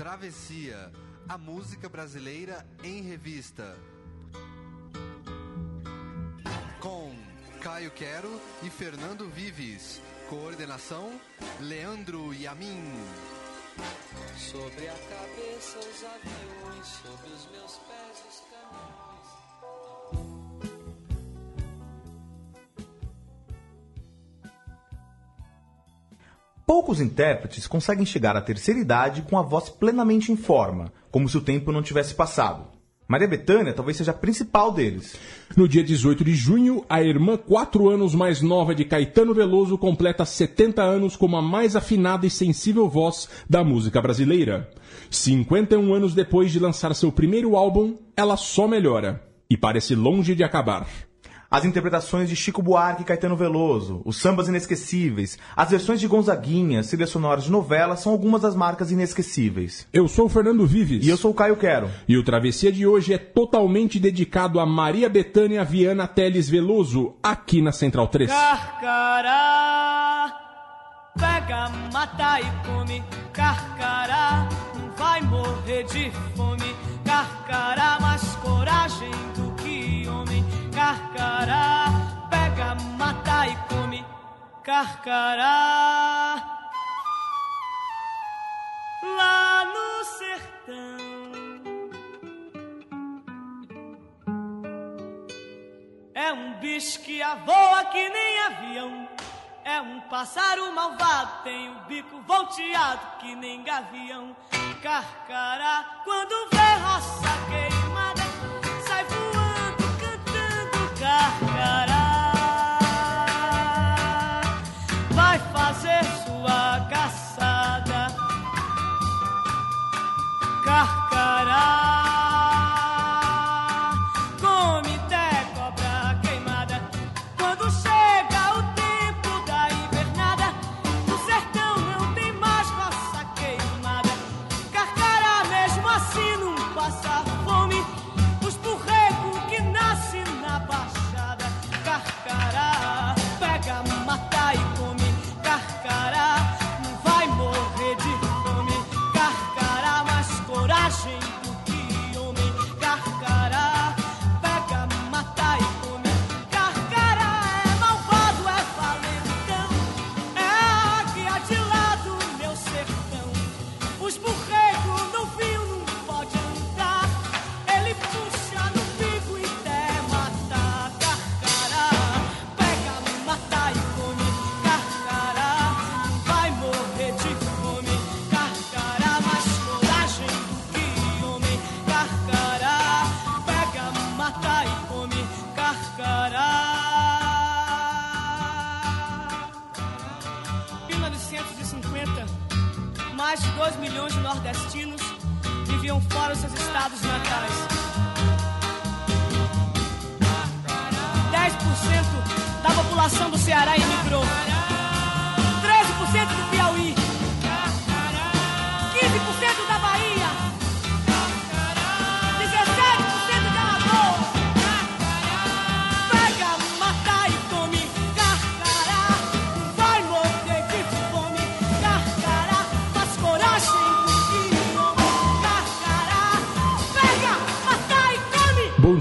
Travessia, a música brasileira em revista. Com Caio Quero e Fernando Vives. Coordenação: Leandro Yamin. Sobre a cabeça os aviões, sobre os meus pés os Poucos intérpretes conseguem chegar à terceira idade com a voz plenamente em forma, como se o tempo não tivesse passado. Maria Bethânia talvez seja a principal deles. No dia 18 de junho, a irmã quatro anos mais nova de Caetano Veloso completa 70 anos como a mais afinada e sensível voz da música brasileira. 51 anos depois de lançar seu primeiro álbum, ela só melhora e parece longe de acabar. As interpretações de Chico Buarque e Caetano Veloso, os sambas inesquecíveis, as versões de Gonzaguinha, trilhas sonoras de novela são algumas das marcas inesquecíveis. Eu sou o Fernando Vives. E eu sou o Caio Quero. E o Travessia de hoje é totalmente dedicado a Maria Bethânia Viana Teles Veloso, aqui na Central 3. Carcará, pega, mata e come. Carcará, não vai morrer de fome. Carcará, mais coragem. Carcará, pega, mata e come. Carcará, lá no sertão. É um bicho que voa que nem avião. É um pássaro malvado, tem o bico volteado que nem gavião. Carcará, quando vê roça question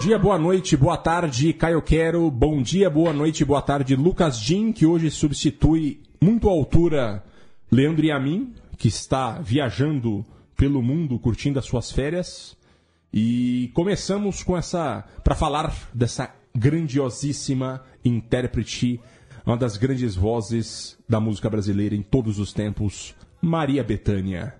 dia, boa noite, boa tarde, Caio Quero. Bom dia, boa noite, boa tarde, Lucas Jim, que hoje substitui muito à altura Leandro Yamin, que está viajando pelo mundo curtindo as suas férias. E começamos com essa para falar dessa grandiosíssima intérprete, uma das grandes vozes da música brasileira em todos os tempos, Maria Bethânia.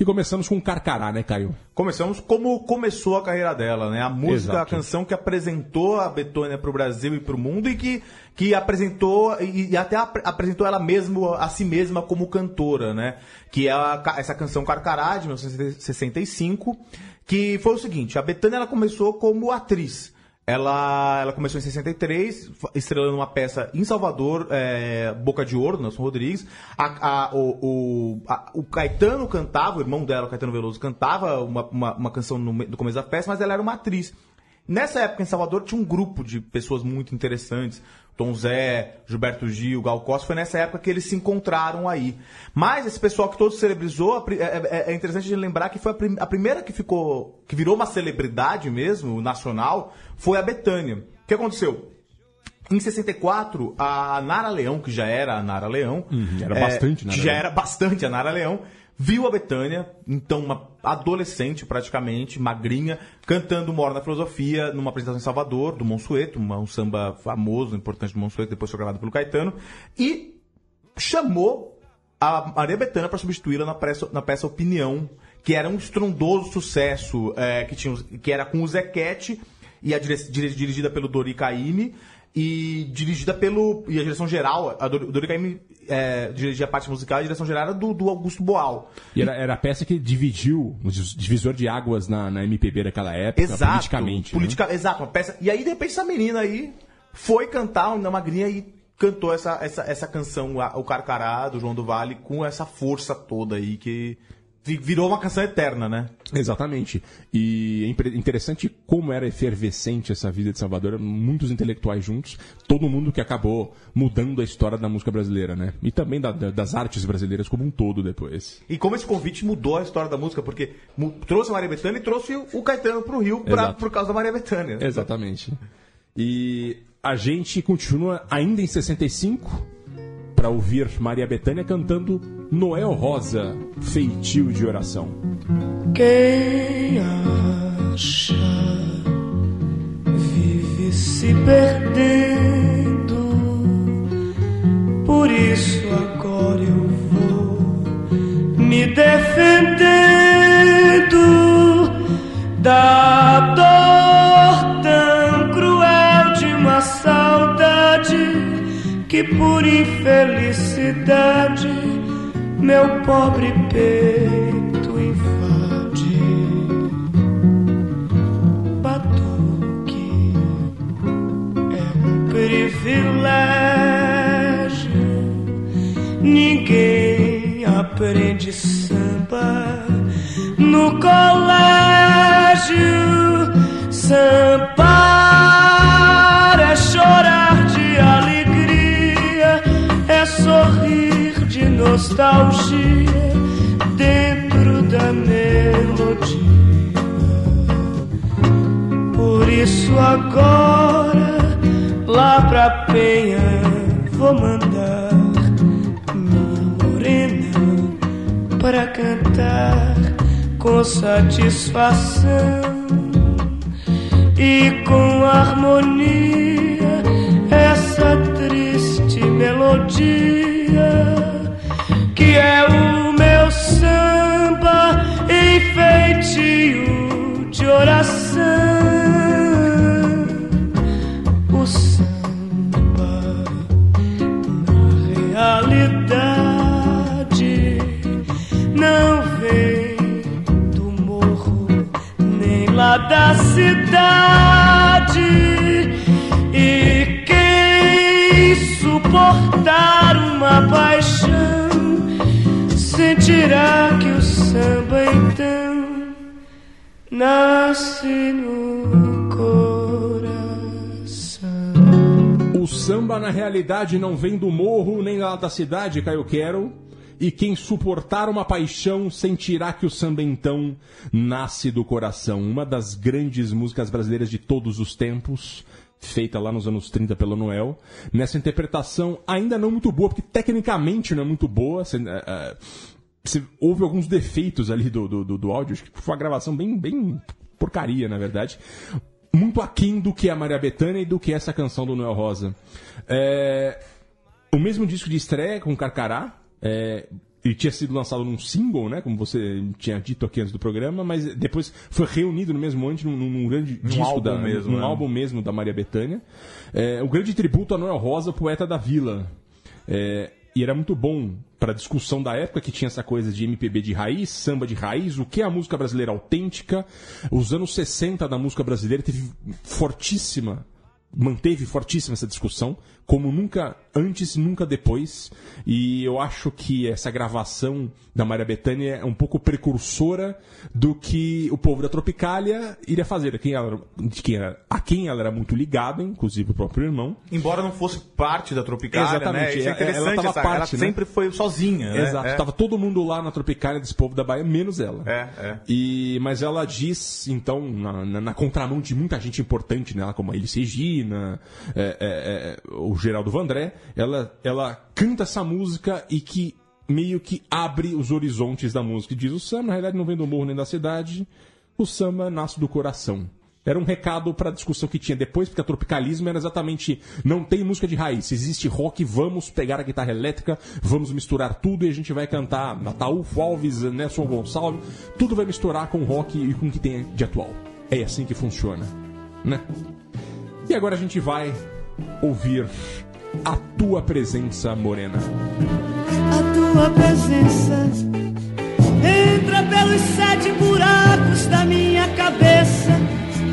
E começamos com Carcará, né, Caio? Começamos como começou a carreira dela, né? A música, Exato. a canção que apresentou a Betônia para o Brasil e para o mundo e que, que apresentou e, e até ap- apresentou ela mesmo a si mesma como cantora, né? Que é a essa canção Carcará de 1965, que foi o seguinte: a Betânia ela começou como atriz. Ela, ela começou em 63, fa- estrelando uma peça em Salvador, é, Boca de Ouro, Nelson Rodrigues. A- a- o, o, a- o Caetano cantava, o irmão dela, o Caetano Veloso, cantava uma, uma, uma canção no, no começo da peça, mas ela era uma atriz. Nessa época em Salvador tinha um grupo de pessoas muito interessantes. Tom Zé, Gilberto Gil, Gal Costa, foi nessa época que eles se encontraram aí. Mas esse pessoal que todo celebrizou, é, é- é interessante de lembrar que foi a, prim- a primeira que ficou, que virou uma celebridade mesmo, nacional, foi a Betânia. O que aconteceu? Em 64, a Nara Leão, que já era a Nara Leão, era é, bastante Nara que já Leão. era bastante a Nara Leão, viu a Betânia, então uma adolescente praticamente, magrinha, cantando Mora na Filosofia numa apresentação em Salvador, do Monsueto, um samba famoso, importante do Monsueto, depois foi gravado pelo Caetano, e chamou a Maria Bethânia para substituí-la na peça, na peça Opinião, que era um estrondoso sucesso, é, que, tinha, que era com o Zequete e a dirigida pelo Dori Caymmi e dirigida pelo e a direção geral, a Dori, o Dori Caymmi é, dirigia a parte musical e a direção geral era do, do Augusto Boal. E era, era a peça que dividiu o dis- divisor de águas na, na MPB daquela época, Exato. politicamente. né? Politica- Exato, uma peça. E aí, de repente, essa menina aí foi cantar na magrinha e cantou essa, essa, essa canção, o Carcará, do João do Vale, com essa força toda aí que virou uma canção eterna, né? Exatamente. E é interessante como era efervescente essa vida de Salvador, muitos intelectuais juntos, todo mundo que acabou mudando a história da música brasileira, né? E também da- da- das artes brasileiras como um todo depois. E como esse convite mudou a história da música, porque trouxe a Maria Bethânia e trouxe o- o Caetano pro Rio pra, por causa da Maria Bethânia. Exatamente. E a gente continua ainda em 65 para ouvir Maria Bethânia cantando Noel Rosa, Feitio de Oração. Quem acha vive se perdendo. Por isso agora eu vou me defendendo da dor que por infelicidade meu pobre peito invade. Batuque é um privilégio. Ninguém aprende samba no colégio. Sambar nostalgia dentro da melodia. Por isso agora lá pra penha vou mandar minha morena para cantar com satisfação e com harmonia essa triste melodia é o meu samba em de oração. O samba na realidade não vem do morro nem lá da cidade. E quem suportar uma paixão sentirá que o samba então nasce no coração. O samba, na realidade, não vem do morro nem lá da cidade, Caio Quero. E quem suportar uma paixão sentirá que o samba então nasce do coração. Uma das grandes músicas brasileiras de todos os tempos, feita lá nos anos 30 pelo Noel. Nessa interpretação ainda não muito boa, porque tecnicamente não é muito boa. Houve alguns defeitos ali do, do, do, do áudio, acho que foi uma gravação bem, bem porcaria, na verdade muito aquém do que a Maria Bethânia e do que essa canção do Noel Rosa. É, o mesmo disco de estreia com Carcará, é, ele tinha sido lançado num single, né, como você tinha dito aqui antes do programa, mas depois foi reunido no mesmo ano num, num grande disco álbum da, mesmo, num né? álbum mesmo da Maria Bethânia. É, um grande tributo a Noel Rosa, poeta da Vila. É, e era muito bom para a discussão da época que tinha essa coisa de MPB de raiz, samba de raiz, o que é a música brasileira autêntica. Os anos 60 da música brasileira teve fortíssima, manteve fortíssima essa discussão. Como nunca antes, nunca depois. E eu acho que essa gravação da Maria Bethânia é um pouco precursora do que o povo da Tropicália iria fazer, a quem ela, de quem ela- a quem ela era muito ligada, inclusive o próprio irmão. Embora não fosse parte da Tropicália, Exatamente, né? É ela- ela interessante, tava essa- parte, ela né? sempre foi sozinha, né? Exato, É. tava todo mundo lá na Tropicália desse povo da Bahia, menos ela. É, é. E, mas ela diz, então, na, na- na contramão de muita gente importante nela, como a Elis Regina, é, é, é, o Geraldo Vandré, ela, ela canta essa música e que meio que abre os horizontes da música. E diz, o samba, na realidade, não vem do morro nem da cidade, o samba nasce do coração. Era um recado para a discussão que tinha depois, porque a tropicalismo era exatamente não tem música de raiz, existe rock, vamos pegar a guitarra elétrica, vamos misturar tudo e a gente vai cantar Ataúfo Alves, Nelson Gonçalves, tudo vai misturar com rock e com o que tem de atual. É assim que funciona, né? E agora a gente vai ouvir a tua presença, Morena. a tua presença entra pelos sete buracos da minha cabeça.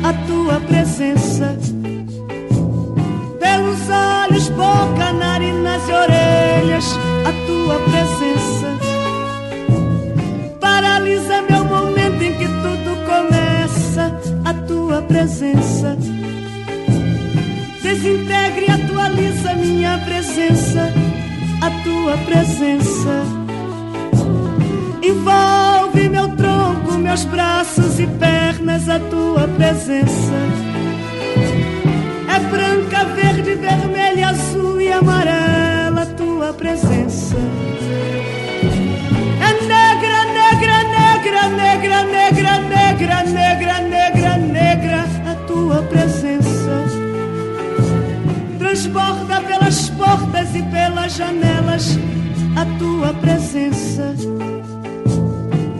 A tua presença pelos olhos, boca, narinas e orelhas. A tua presença paralisa meu momento em que tudo começa. A tua presença desintegre e atualiza minha presença a tua presença. Envolve meu tronco, meus braços e pernas, a tua presença. É branca, verde, vermelha, azul e amarela, a tua presença. É negra, negra, negra, negra, negra, negra, negra, negra, negra, a tua presença transborda pelas portas e pelas janelas a tua presença.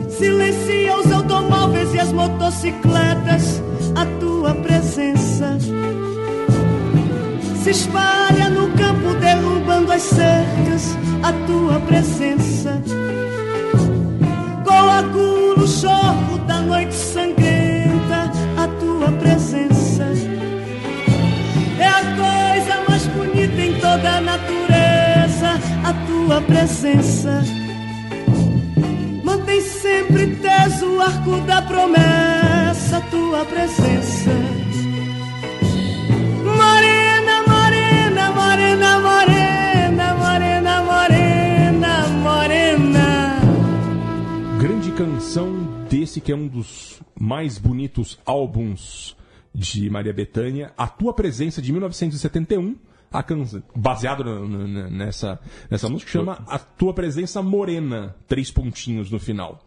Silencia os automóveis e as motocicletas, a tua presença. Se espalha no campo, derrubando as cercas, a tua presença. Coagula presença. Mantém sempre teso o arco da promessa, tua presença. Morena, morena, morena, morena, morena, morena, morena. grande canção desse que é um dos mais bonitos álbuns de Maria Bethânia, A Tua Presença de 1971, a canção baseado nessa nessa música chama A Tua Presença Morena, três pontinhos no final.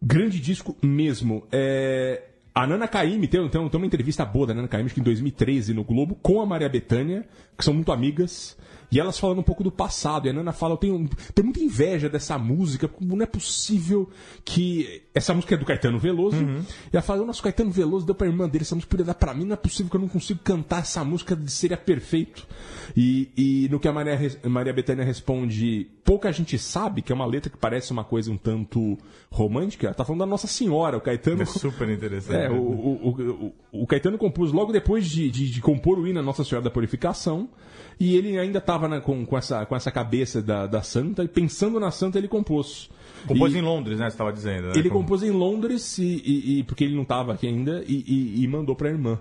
Grande disco mesmo. É, a Nana Caymmi, tem, tem, tem uma entrevista boa da Nana Caymmi, acho que em 2013 no Globo, com a Maria Bethânia, que são muito amigas. E elas falando um pouco do passado. E a Nana fala: Eu tenho, tenho muita inveja dessa música. porque Não é possível que. Essa música é do Caetano Veloso. E ela fala: O nosso Caetano Veloso deu pra irmã dele. Essa música podia dar pra mim. Não é possível que eu não consigo cantar essa música. Seria perfeito. E, e no que a Maria, Maria Bethânia responde: Pouca gente sabe que é uma letra que parece uma coisa um tanto romântica. Ela tá falando da Nossa Senhora. O Caetano. É super interessante. É, o, o, o, o- Caetano compôs logo depois de, de, de compor o hino Nossa Senhora da Purificação. E ele ainda estava com, com, essa, com essa cabeça da, da santa, e pensando na santa, ele compôs. Compôs E- em Londres, né? Você estava dizendo. né? ele Como- compôs em Londres, e, e- e- porque ele não estava aqui ainda, e mandou para a irmã.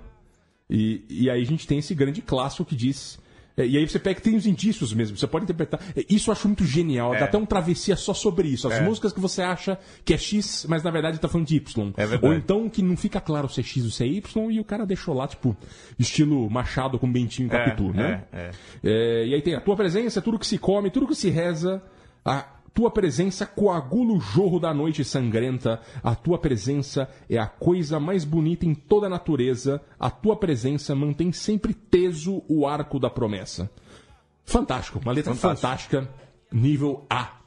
E, e aí a gente tem esse grande clássico que diz. É, e aí você pega que tem os indícios mesmo, você pode interpretar. é, Isso eu acho muito genial, dá até um travessia só sobre isso. As É. músicas que você acha que é X, mas na verdade tá falando de Y. É. Ou então que não fica claro se é X ou se é Y, e o cara deixou lá, tipo, estilo Machado com Bentinho e É, Capitu, né? é, é. É, e aí tem a tua presença, tudo que se come, tudo que se reza. A tua presença coagula o jorro da noite sangrenta. A tua presença é a coisa mais bonita em toda a natureza. A tua presença mantém sempre teso o arco da promessa. Fantástico, uma letra Fantástico. fantástica, nível A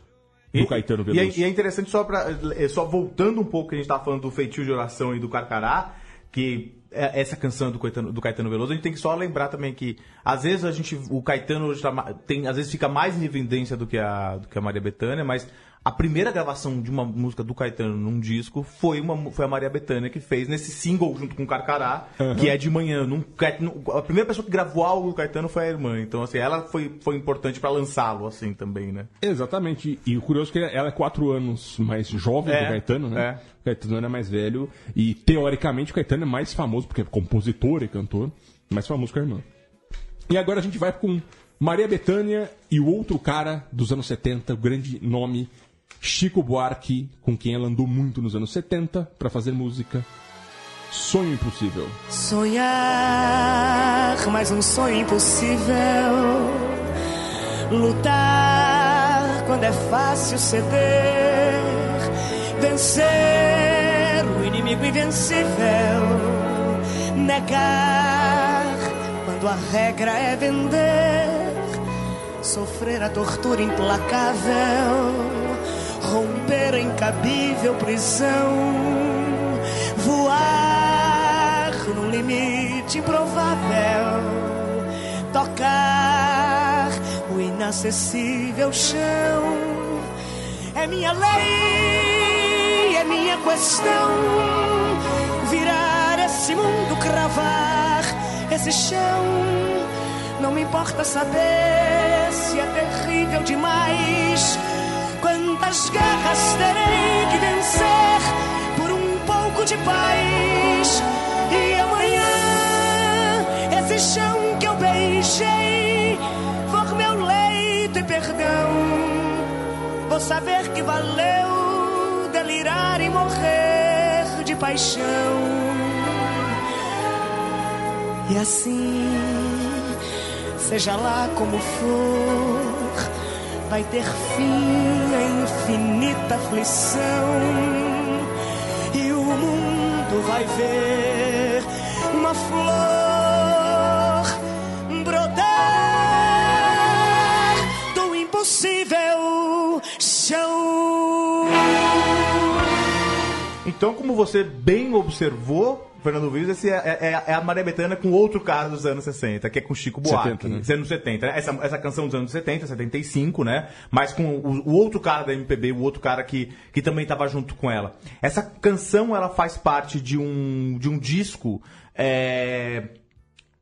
do Caetano E é, Veloso. e é interessante só para só voltando um pouco que a gente estava falando do feitio de oração e do carcará, que é, essa canção do Caetano, do Caetano Veloso, a gente tem que só lembrar também que às vezes a gente, o Caetano hoje tá tem, às vezes fica mais em evidência do que a, do que a Maria Bethânia, mas a primeira gravação de uma música do Caetano num disco foi, uma, foi a Maria Bethânia que fez nesse single junto com o Carcará, que é de manhã. Num, a primeira pessoa que gravou algo do Caetano foi a irmã. Então, assim, ela foi, foi importante pra lançá-lo, assim, também, né? Exatamente. E o curioso é que ela é quatro anos mais jovem É, que o Caetano, né? é. O Caetano era mais velho. E, teoricamente, o Caetano é mais famoso, porque é compositor e cantor, mais famoso que a irmã. E agora a gente vai com Maria Bethânia e o outro cara dos anos 70, o grande nome, Chico Buarque, com quem ela andou muito nos anos 70 para fazer música. Sonho Impossível. Sonhar mais um sonho impossível. Lutar quando é fácil ceder. Vencer o inimigo invencível. Negar quando a regra é vender. Sofrer a tortura implacável. Romper a incabível prisão. Voar num limite improvável. Tocar o inacessível chão. É minha lei, é minha questão. Virar esse mundo, cravar esse chão. Não me importa saber se é terrível demais. Quantas guerras terei que vencer por um pouco de paz? E amanhã, esse chão que eu beijei for meu leito e perdão. Vou saber que valeu delirar e morrer de paixão. E assim, seja lá como for, vai ter fim a infinita aflição. E o mundo vai ver uma flor brotar do impossível chão. Então, como você bem observou, Fernando Vives, esse é, é- é a Maria Bethânia com outro cara dos anos 60, que é com Chico Buarque. 70, né? Anos 70, né? Essa, essa canção dos anos 70, 75, né? Mas com o, o outro cara da MPB, o outro cara que, que também estava junto com ela. Essa canção, ela faz parte de um, de um disco... é,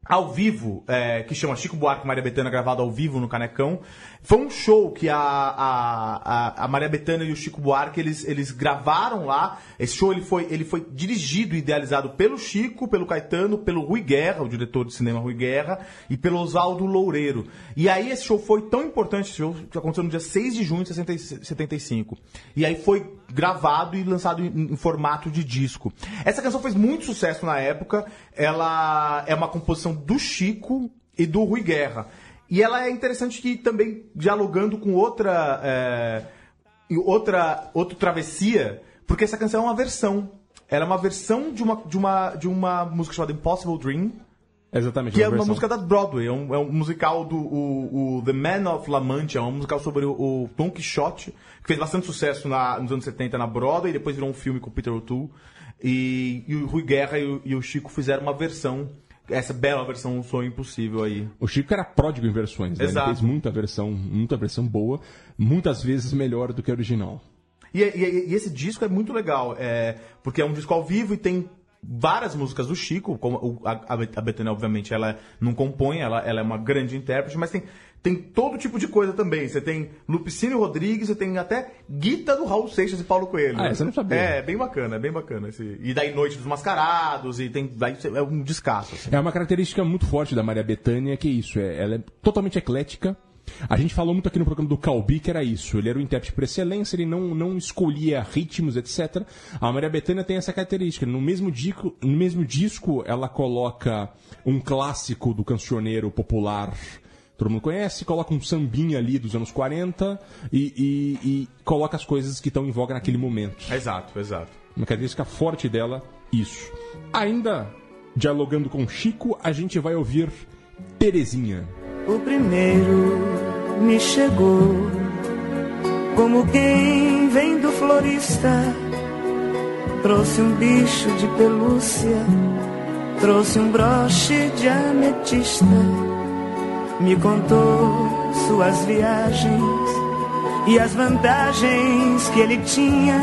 ao vivo, é, que chama Chico Buarque e Maria Bethânia, gravado ao vivo no Canecão. Foi um show que a, a, a, Maria Bethânia e o Chico Buarque, eles, eles gravaram lá. Esse show ele foi, ele foi dirigido e idealizado pelo Chico, pelo Caetano, pelo Rui Guerra, o diretor de cinema Rui Guerra, e pelo Oswaldo Loureiro. E aí esse show foi tão importante, esse show que aconteceu no dia 6 de junho de 60 e 75. E aí foi gravado e lançado em, em formato de disco. Essa canção fez muito sucesso na época. Ela é uma composição do Chico e do Rui Guerra. E ela é interessante que também dialogando com outra é, outra outra travessia, porque essa canção é uma versão. Ela é uma versão de uma de uma de uma música chamada Impossible Dream, Exatamente. que é uma uma versão. música da Broadway, é um, é um musical do o, o The Man of La Mancha, é um musical sobre o, o Don Quixote, que fez bastante sucesso na- nos anos 70 na Broadway, e depois virou um filme com o Peter O'Toole. E, e o Rui Guerra e o, e o Chico fizeram uma versão, essa bela versão Um Sonho Impossível aí. O Chico era pródigo em versões, né? Ele Exato. fez muita versão, muita versão boa, muitas vezes melhor do que a original. E, e- e esse disco é muito legal, é, porque é um disco ao vivo e tem várias músicas do Chico, como a, a Bet- a Bethânia, obviamente, ela não compõe, ela, ela é uma grande intérprete, mas tem, tem todo tipo de coisa também. Você tem Lupicínio Rodrigues, você tem até Guita do Raul Seixas e Paulo Coelho. Ah, eu não sabia. É, bem bacana, é bem bacana. Esse, e daí Noite dos Mascarados, e tem. Daí é um descasso. assim. É uma característica muito forte da Maria Bethânia, que é isso, é, ela é totalmente eclética. A gente falou muito aqui no programa do Calbi que era isso. Ele era o intérprete por excelência, ele não, não escolhia ritmos, etc. A Maria Bethânia tem essa característica. No mesmo, disco, no mesmo disco, ela coloca um clássico do cancioneiro popular todo mundo conhece, coloca um sambinha ali dos anos 40 e, e- e coloca as coisas que estão em voga naquele momento. Exato, exato. Uma característica forte dela, isso. Ainda dialogando com Chico, a gente vai ouvir Terezinha. O primeiro me chegou como quem vem do florista. Trouxe um bicho de pelúcia, trouxe um broche de ametista, me contou suas viagens e as vantagens que ele tinha,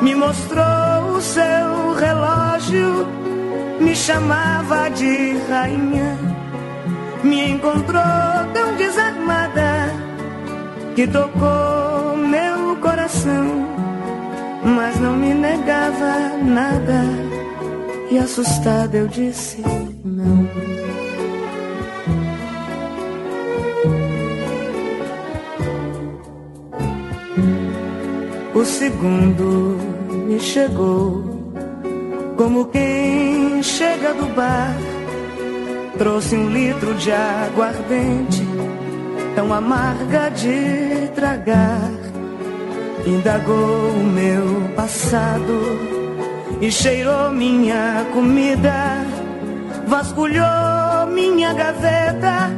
me mostrou o seu relógio, me chamava de rainha, me encontrou tão desarmada que tocou meu coração, mas não me negava nada. E assustada eu disse não. O segundo me chegou como quem chega do bar. Trouxe um litro de aguardente, tão amarga de tragar. Indagou o meu passado e cheirou minha comida, vasculhou minha gaveta,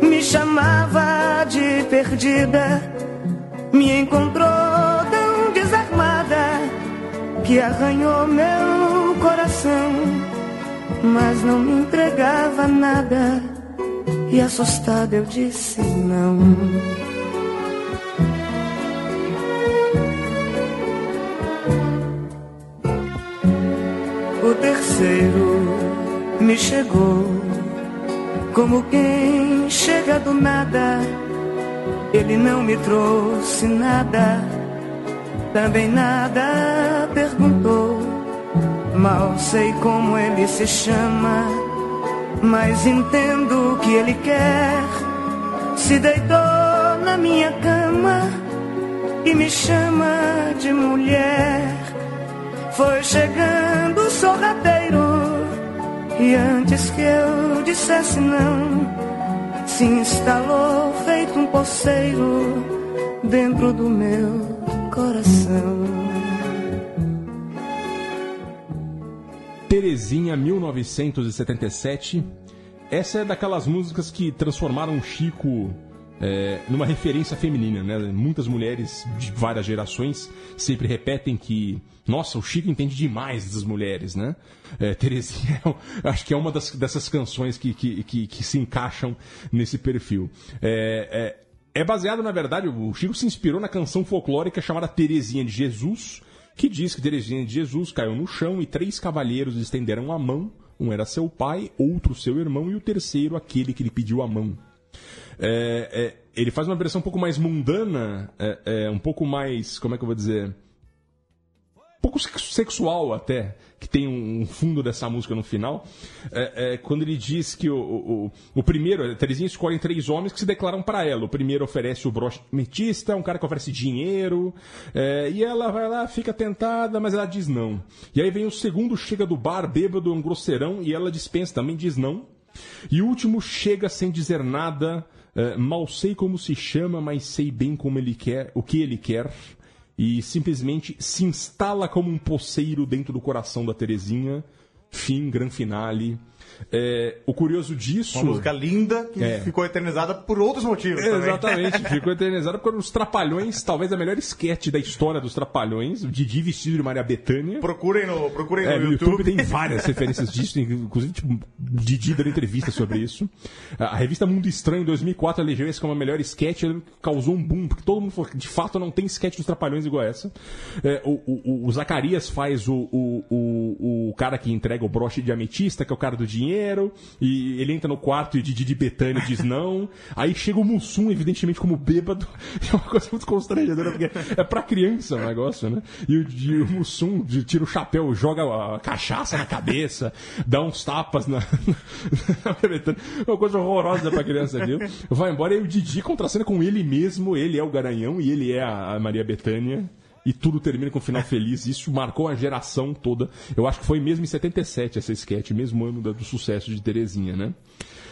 me chamava de perdida, me encontrou que arranhou meu coração, mas não me entregava nada. E assustada eu disse não. O terceiro me chegou como quem chega do nada. Ele não me trouxe nada, também nada perguntou. Mal sei como ele se chama, mas entendo o que ele quer. Se deitou na minha cama e me chama de mulher. Foi chegando sorrateiro e antes que eu dissesse não, se instalou feito um poceiro dentro do meu coração. Terezinha 1977. Essa é daquelas músicas que transformaram o Chico é, numa referência feminina, né? Muitas mulheres de várias gerações sempre repetem que, nossa, o Chico entende demais das mulheres, né? É, Terezinha, acho que é uma das, dessas canções que, que, que, que se encaixam nesse perfil. É, é, baseado, na verdade, o Chico se inspirou na canção folclórica chamada Terezinha de Jesus, que diz que Terezinha de Jesus caiu no chão e três cavalheiros estenderam a mão. Um era seu pai, outro seu irmão e o terceiro aquele que lhe pediu a mão. É, é, ele faz uma versão um pouco mais mundana, é, é, um pouco mais, como é que eu vou dizer? Um pouco sexual até, que tem um fundo dessa música no final, é, é, quando ele diz que o, o, o primeiro, a Terezinha escolhe três homens que se declaram para ela. O primeiro oferece o broche metista, um cara que oferece dinheiro, é, e ela vai lá, fica tentada, mas ela diz não. E aí vem o segundo, chega do bar, bêbado, um grosseirão, e ela dispensa, também diz não. E o último chega sem dizer nada, uh, mal sei como se chama, mas sei bem como ele quer, o que ele quer, e simplesmente se instala como um poceiro dentro do coração da Terezinha. Fim, gran finale. É, o curioso disso. Uma música linda que É. ficou eternizada por outros motivos também. Exatamente, ficou eternizado por os Trapalhões, talvez a melhor sketch da história dos Trapalhões, o Didi vestido de Maria Bethânia. Procurem no, procurem É, no no YouTube. YouTube. tem várias referências disso, inclusive tipo, Didi dando entrevista sobre isso. A revista Mundo Estranho, em 2004, elegeu esse como a melhor sketch, ele causou um boom, porque todo mundo falou que de fato não tem sketch dos Trapalhões igual essa. É, o, o- o Zacarias faz o, o, o, o cara que entrega o broche de ametista, que é o cara do dinheiro, e ele entra no quarto e Didi de Betânia diz não. Aí chega o Mussum, evidentemente, como bêbado. É uma coisa muito constrangedora, porque é pra criança o negócio, né? E o, e o Mussum tira o chapéu, joga a cachaça na cabeça, dá uns tapas na. na Betânia. É uma coisa horrorosa pra criança, viu? Vai embora e o Didi contracena com ele mesmo, ele é o Garanhão e ele é a Maria Betânia. E tudo termina com um final feliz. Isso marcou a geração toda. Eu acho que foi mesmo em 77 essa sketch, mesmo ano do sucesso de Terezinha, né?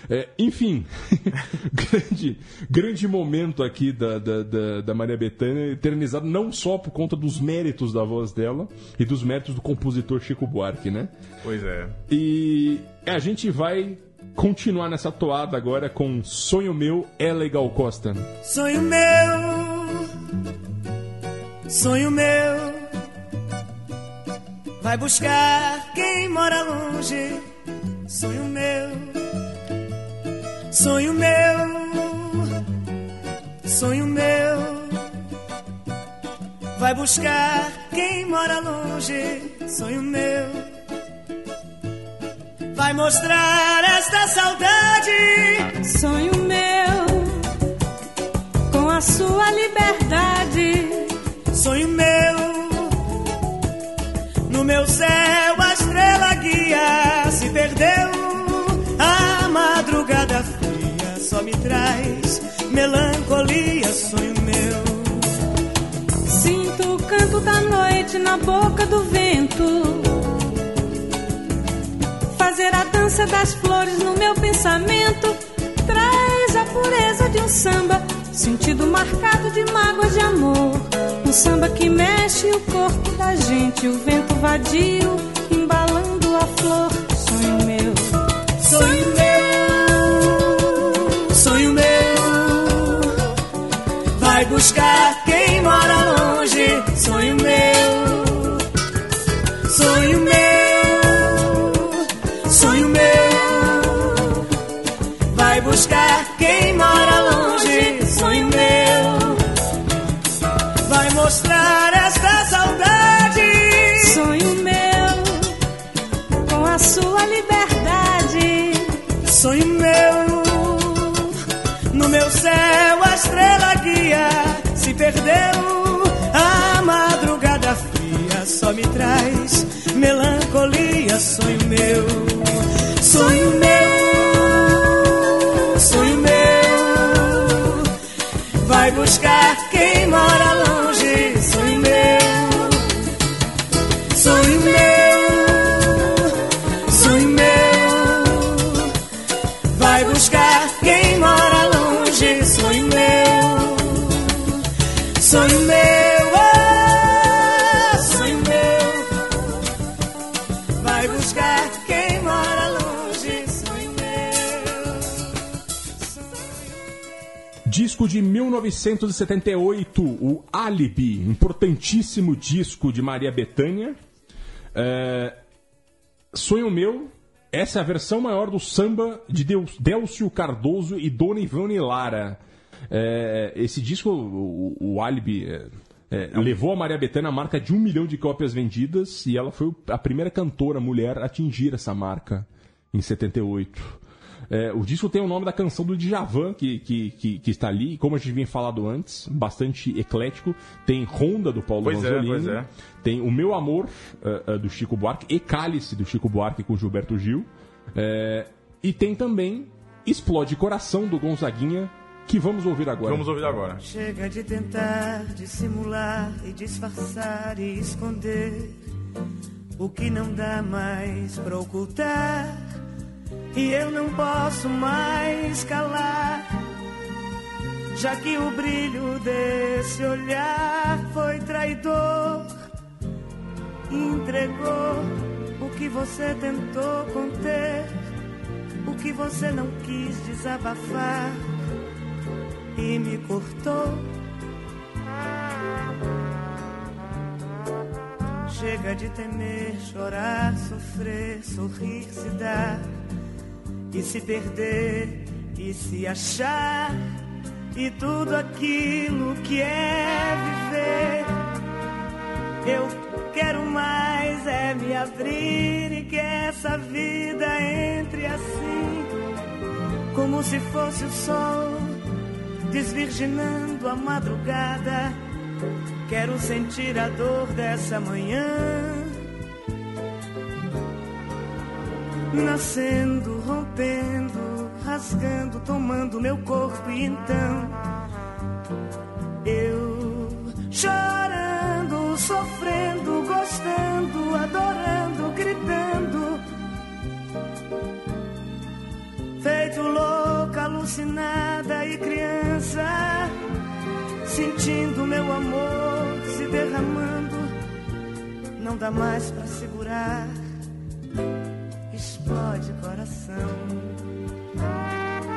É, enfim, grande, grande momento aqui da, da, da, da Maria Bethânia, eternizado não só por conta dos méritos da voz dela e dos méritos do compositor Chico Buarque, né? Pois é. E a gente vai continuar nessa toada agora com Sonho Meu é Legal Costa. Sonho meu, sonho meu, vai buscar quem mora longe sonho meu, sonho meu, sonho meu. Vai buscar quem mora longe, sonho meu. Vai mostrar esta saudade, Sonho meu, com a sua liberdade. Sonho meu. No meu céu a estrela guia se perdeu. A madrugada fria só me traz melancolia, sonho meu. Sinto o canto da noite na boca do vento. Fazer a dança das flores no meu pensamento traz a pureza de um samba, sentido marcado de mágoas de amor. Samba que mexe o corpo da gente, o vento vadio embalando a flor. Sonho meu, Sonho meu, sonho meu. Vai buscar Sonho meu, no meu céu a estrela guia se perdeu. A madrugada fria só me traz melancolia. Sonho meu, sonho Disco de 1978, o Alibi, importantíssimo disco de Maria Bethânia. É, Sonho Meu, essa é a versão maior do samba de Deus, Délcio Cardoso e Dona Ivone Lara. É, esse disco, o, o Alibi, é, é, levou a Maria Bethânia a marca de um milhão de cópias vendidas e ela foi a primeira cantora mulher a atingir essa marca em 78. É, o disco tem o nome da canção do Djavan, que, que, que, que está ali, como a gente vinha falado antes, bastante eclético. Tem Ronda, do Paulo Pois é, Vanzolini. pois é. Tem O Meu Amor, eh, eh, do Chico Buarque, e Cálice, do Chico Buarque com Gilberto Gil. É, e tem também Explode Coração, do Gonzaguinha, que vamos ouvir agora. Vamos ouvir agora. Chega de tentar dissimular e disfarçar e esconder o que não dá mais pra ocultar. E eu não posso mais calar, já que o brilho desse olhar foi traidor. Entregou o que você tentou conter, o que você não quis desabafar e me cortou. Chega de temer, chorar, sofrer, sorrir, se dar e se perder e se achar e tudo aquilo que é viver. Eu quero mais é me abrir e que essa vida entre assim, como se fosse o sol desvirginando a madrugada. Quero sentir a dor dessa manhã. Nascendo, rompendo, rasgando, tomando meu corpo e então eu chorando, sofrendo, gostando, adorando, gritando. Feito louca, alucinada e criança, sentindo meu amor se derramando. Não dá mais pra segurar, explode coração.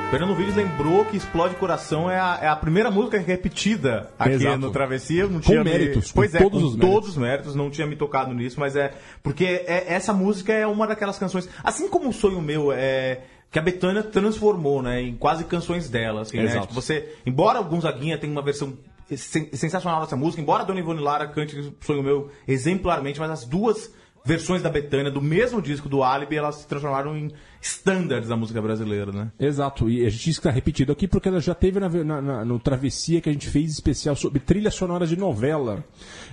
Fernando Vives lembrou que Explode Coração é a, é a primeira música repetida aqui Exato. no Travessia. eu Não Com tinha me- méritos, com Pois é, todos com os méritos. todos os méritos. Não tinha me tocado nisso, mas é... Porque é- essa música é uma daquelas canções... Assim como o Sonho Meu é... Que a Betânia transformou, né? Em quase canções dela, assim, né? Exato. Tipo, você... Embora o Gonzaguinha tenha uma versão sen- sensacional dessa música, embora a Dona Ivone Lara cante Sonho Meu exemplarmente, mas as duas versões da Betânia do mesmo disco do Alibi, elas se transformaram em standards da música brasileira, né? Exato, e a gente disse que está repetido aqui porque ela já teve na- na- no Travessia que a gente fez especial sobre trilha sonora de novela.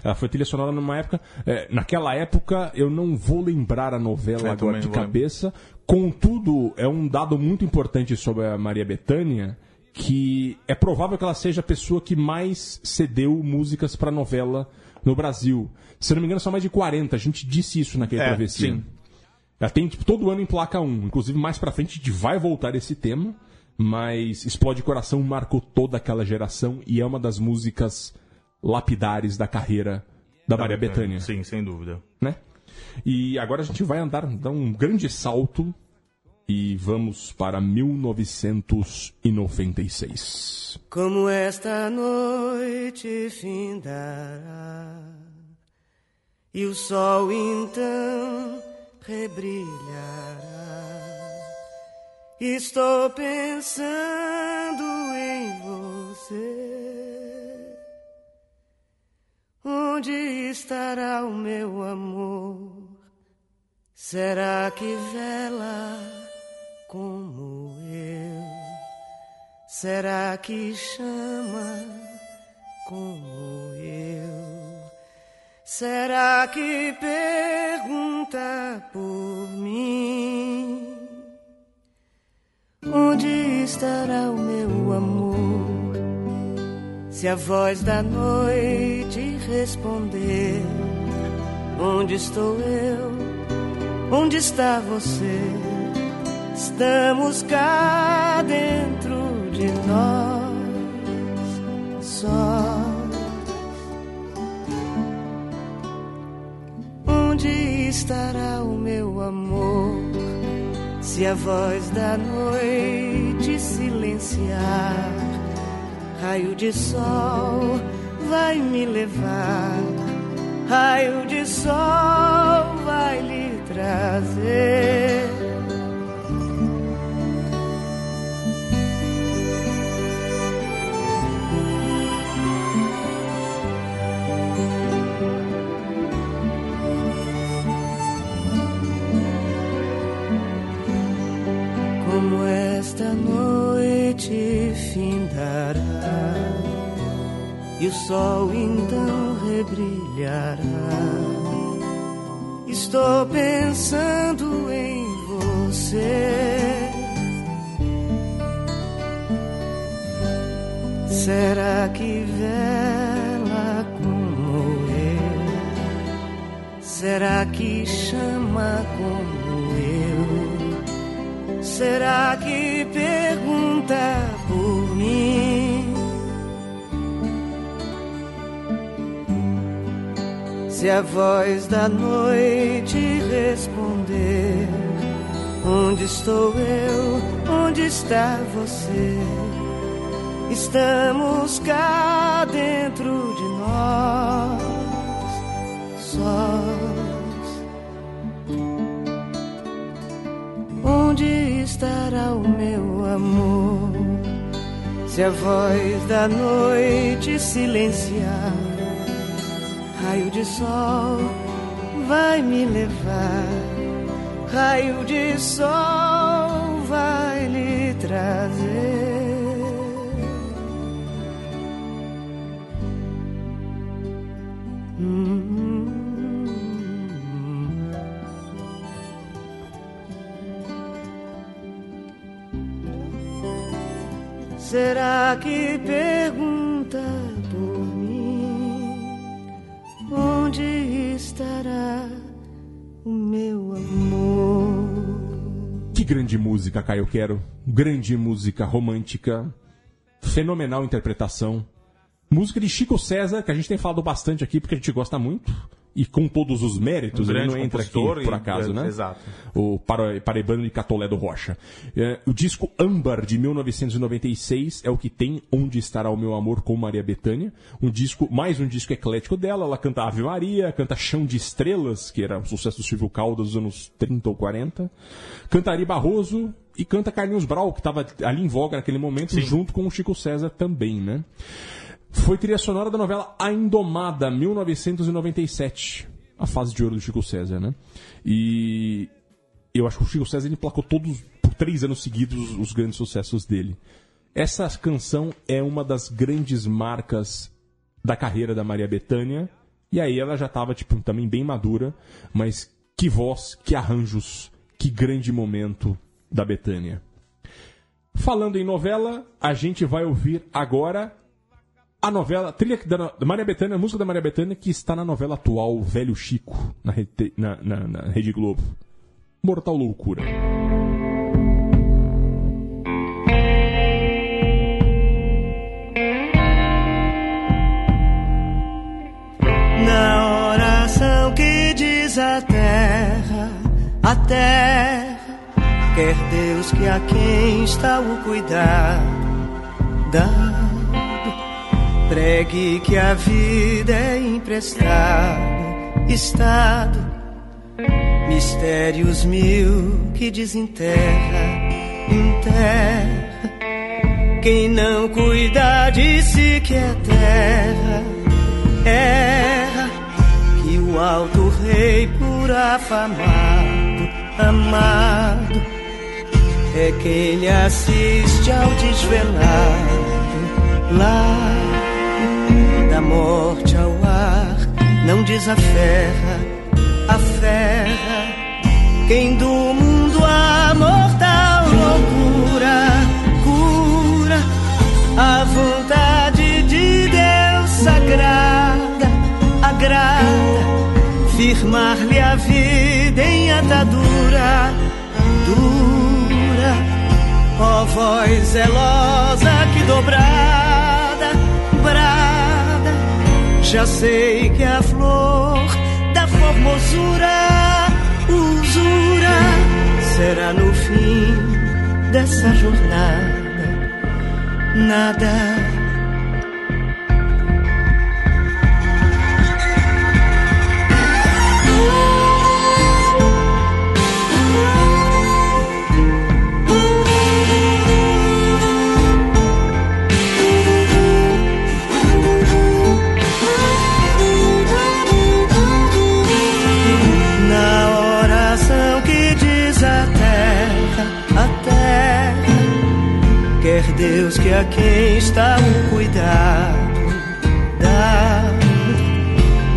Ela foi trilha sonora numa época. é, naquela época, eu não vou lembrar a novela Eu agora de cabeça. Contudo, é um dado muito importante sobre a Maria Bethânia que é provável que ela seja a pessoa que mais cedeu músicas para novela no Brasil. Se eu não me engano, são mais de 40. A gente disse isso naquele É, Travessia. sim. Ela tem tipo, todo ano em placa 1. Inclusive, mais pra frente a gente vai voltar esse tema. Mas Explode Coração marcou toda aquela geração e é uma das músicas lapidares da carreira da Maria Bethânia. Sim, sem dúvida. Né? E agora a gente vai andar, dar um grande salto e vamos para 1996. Como esta noite findará e o sol então rebrilhará. Estou pensando em você. Onde estará o meu amor? Será que vela como eu? Será que chama como eu? Será que pergunta por mim? Onde estará o meu amor? Se a voz da noite responder: Onde estou eu? Onde está você? Estamos cá dentro de nós, só. Onde estará o meu amor? Se a voz da noite silenciar, raio de sol vai me levar, raio de sol vai lhe trazer. Esta noite findará e o sol então rebrilhará. Estou pensando em você. Será que vela como eu? Será que chama como? Será que pergunta por mim? Se a voz da noite responder: Onde estou eu? Onde está você? Estamos cá dentro de nós, sós. Se a voz da noite silenciar, raio de sol vai me levar, raio de sol vai lhe trazer. Será que pergunta por mim? Onde estará o meu amor? Que grande música, Caio Quero. Grande música romântica. Fenomenal interpretação. Música de Chico César, que a gente tem falado bastante aqui porque a gente gosta muito. E com todos os méritos, Um ele não entra aqui por e- acaso, é, né? exato. O para- paraibano de Catolé do Rocha. É, o disco Âmbar, de 1996, é o que tem Onde Estará o Meu Amor com Maria Bethânia. Um disco, mais um disco eclético dela. Ela canta Ave Maria, canta Chão de Estrelas, que era um sucesso do Silvio Caldas dos anos 30 ou 40. Canta Ari Barroso e canta Carlinhos Brau, que estava ali em voga naquele momento, junto com o Chico César também, né? Foi trilha sonora da novela A Indomada, 1997. A fase de ouro do Chico César, né? E eu acho que o Chico César ele placou todos, por três anos seguidos, os grandes sucessos dele. Essa canção é uma das grandes marcas da carreira da Maria Bethânia. E aí ela já estava tipo, também bem madura, mas que voz, que arranjos, que grande momento da Bethânia. Falando em novela, a gente vai ouvir agora a novela, a trilha da, da Maria Bethânia, a música da Maria Bethânia, que está na novela atual Velho Chico, na, Rede- na- na- na Rede Globo. Mortal Loucura. Na oração que diz a terra, a terra, quer Deus que a quem está o cuidado, dado, pregue que a vida é emprestada, estado, mistérios mil que desenterra, enterra. Quem não cuida de si que é terra, erra que o alto rei por afamado, amado, é quem lhe assiste ao desvelado, lá morte ao ar, não desaferra, aferra, quem do mundo a mortal loucura cura. A vontade de Deus sagrada, agrada, firmar-lhe a vida em atadura dura, ó voz zelosa que dobrada, já sei que a flor da formosura, usura, será no fim dessa jornada nada. Deus que a quem está o cuidado dá.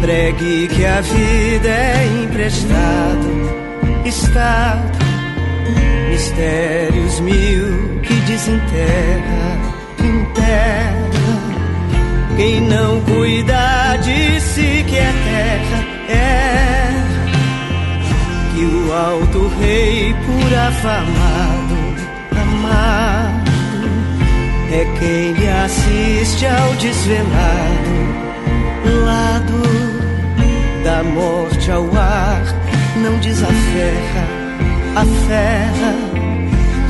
Pregue que a vida é emprestado, estado, mistérios mil que desenterra, enterra. Quem não cuida de si que é terra, é que o alto rei por afamado, é quem lhe assiste ao desvelado lado da morte ao ar, não desaferra, aferra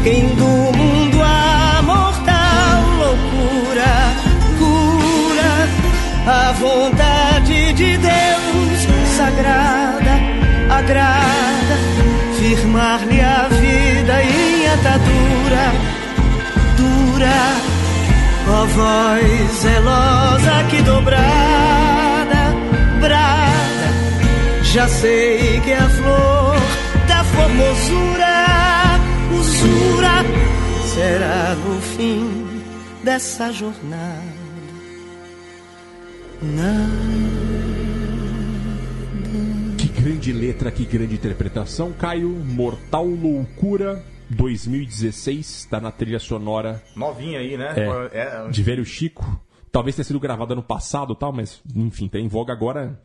quem do mundo a mortal loucura cura a vontade de Deus sagrada, agrada, firmar-lhe a vida em atadura dura, ó voz zelosa que dobrada, brada, já sei que é a flor da formosura, usura, será no fim dessa jornada. Que grande letra, que grande interpretação. Caio, Mortal Loucura 2016, está na trilha sonora Novinha aí, né? É. É, de Velho Chico. Talvez tenha sido gravada no passado tal, mas enfim, tá em voga agora.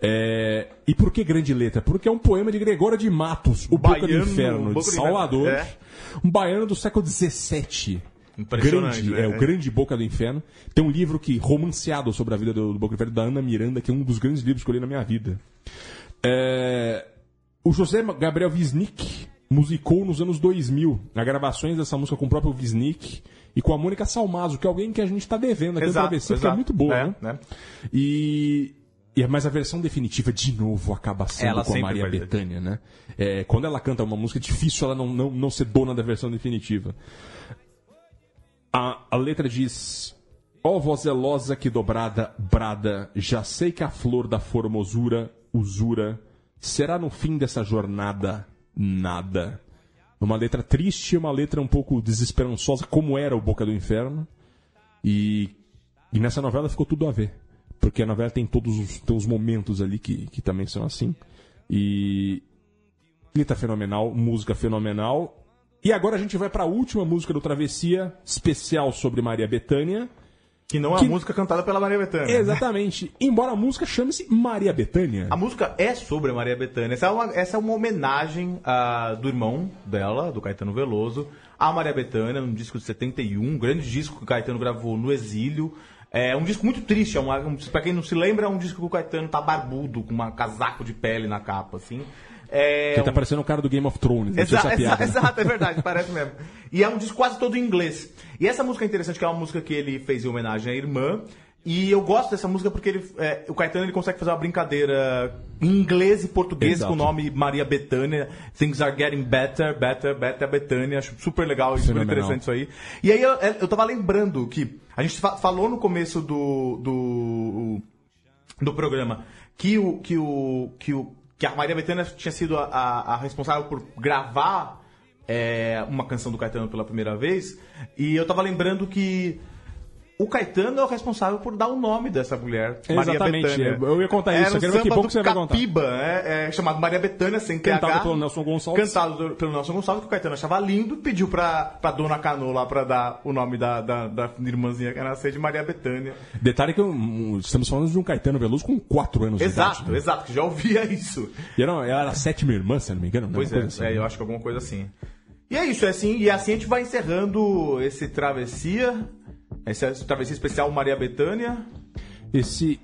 É, E por que grande letra? Porque é um poema de Gregório de Matos, O Boca do Inferno, de do Salvador. É. Um baiano do século XVII. Impressionante, grande, né? é, o grande Boca do Inferno. Tem um livro que romanceado sobre a vida do, do Boca do Inferno da Ana Miranda, que é um dos grandes livros que eu li na minha vida. É, o José Gabriel Wisnik musicou nos anos 2000, na gravações dessa música com o próprio Wisnik e com a Mônica Salmazo, que é alguém que a gente tá devendo aqui no Travessia, que é muito boa, É, né? né? E, e mas a versão definitiva de novo acaba sendo Ela com a Maria. Bethânia, né? É, quando ela canta uma música é difícil ela não, não, não ser dona da versão definitiva. A, a letra diz: Ó voz zelosa que dobrada brada, já sei que a flor da formosura, usura, será no fim dessa jornada nada. Uma letra triste, uma letra um pouco desesperançosa, como era o Boca do Inferno. E, e nessa novela ficou tudo a ver. Porque a novela tem todos os, tem os momentos ali que, que também são assim. E. Letra fenomenal, música fenomenal. E agora a gente vai para a última música do Travessia, especial sobre Maria Bethânia. Que não é Que- a música cantada pela Maria Bethânia. Exatamente. Embora a música chame-se Maria Bethânia. A música é sobre a Maria Bethânia. Essa é uma, essa é uma homenagem ah, do irmão dela, do Caetano Veloso, à Maria Bethânia, num disco de 71, um grande disco que o Caetano gravou no exílio. É um disco muito triste, é uma, um, pra quem não se lembra, é um disco que o Caetano tá barbudo, com um casaco de pele na capa, assim. É, Que tá parecendo o cara do Game of Thrones. Exato, piada, exato, né? exato, é verdade, parece mesmo. E é um disco quase todo em inglês. E essa música é interessante, que é uma música que ele fez em homenagem à irmã. E eu gosto dessa música porque ele, é, o Caetano ele consegue fazer uma brincadeira em inglês e português Exato. com o nome Maria Bethânia. Things are getting better, better, better Bethânia. Acho super legal e super Fenomenal. interessante isso aí. E aí eu, eu tava lembrando que a gente fa- falou no começo do, do, do programa que o que o que o que a Maria Bethânia tinha sido a, a- a responsável por gravar é, uma canção do Caetano pela primeira vez e eu tava lembrando que o Caetano é o responsável por dar o nome dessa mulher, Maria Exatamente, Bethânia. eu ia contar isso, Era eu quero ver que que você vai contar. Capiba, é, é, chamado Maria Bethânia, sem Cantado TH. pelo Nelson Gonçalves. Cantado do- pelo Nelson Gonçalves, que o Caetano achava lindo, pediu pra, pra Dona Cano lá pra dar o nome da, da, da irmãzinha que ia nascer de Maria Bethânia. Detalhe que um, estamos falando de um Caetano Veloso com 4 anos de Exato, idade. né? exato, que já ouvia isso. E era, ela era a sétima irmã, se não me engano. né? Pois é, assim, é, eu acho que alguma coisa assim. E é isso, é assim, e assim a gente vai encerrando esse Travessia, esse Travessia especial Maria Bethânia. Esse,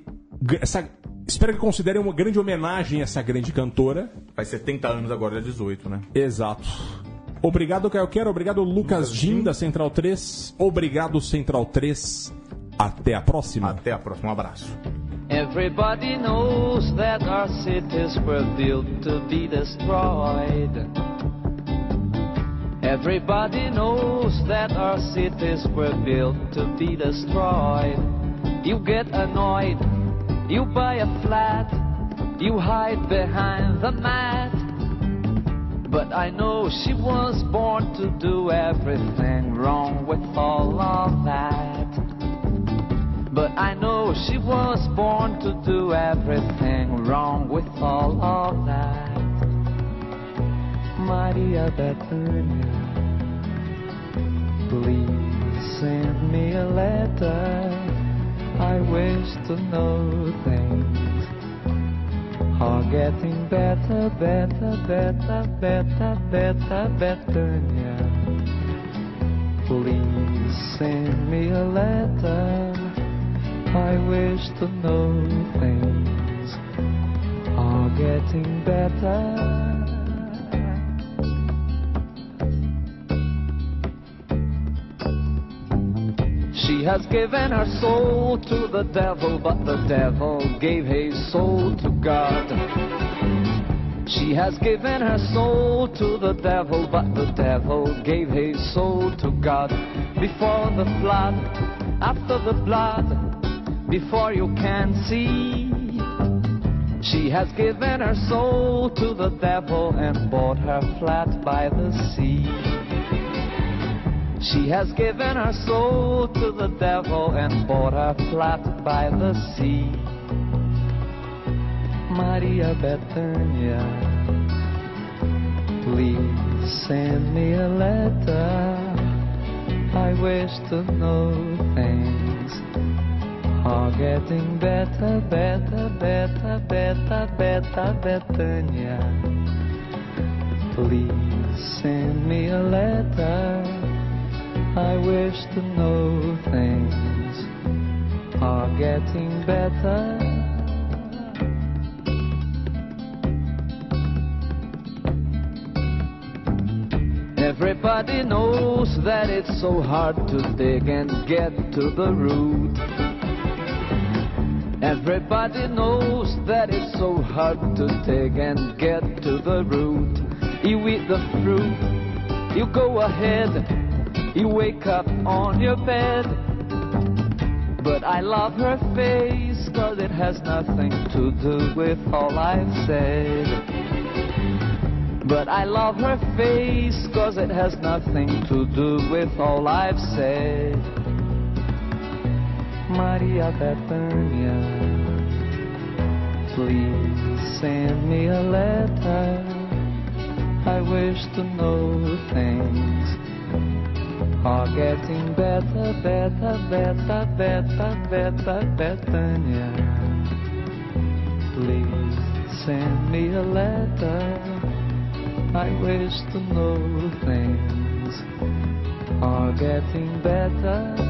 essa, espero que considerem uma grande homenagem a essa grande cantora. Faz 70 anos agora, é 18, né? Exato. Obrigado, Caio Quero. Obrigado, Lucas Jim, da Central 3. Obrigado, Central 3. Até a próxima. Até a próxima, um abraço. Everybody knows that our cities were built to be destroyed. Everybody knows that our cities were built to be destroyed. You get annoyed, you buy a flat, you hide behind the mat. But I know she was born to do everything wrong with all of that. But I know she was born to do everything wrong with all of that. Maria Bethania, please send me a letter. I wish to know things are getting better, better, better, better, better, Bethania. Please send me a letter. I wish to know things are getting better. She has given her soul to the devil, but the devil gave his soul to God. She has given her soul to the devil, but the devil gave his soul to God. Before the flood, after the blood, before you can see. She has given her soul to the devil and bought her flat by the sea. She has given her soul to the devil and bought her flat by the sea. Maria Bethania, please send me a letter. I wish to know things are getting better, better, better, better, better, Bethania. Please send me a letter. I wish to know things are getting better. Everybody knows that it's so hard to dig and get to the root. Everybody knows that it's so hard to dig and get to the root. You eat the fruit, you go ahead you wake up on your bed. But I love her face, cause it has nothing to do with all I've said. But I love her face, cause it has nothing to do with all I've said. Maria Bethania, please send me a letter. I wish to know things are getting better, better, better, better, better, Bethania. Please send me a letter. I wish to know things are getting better,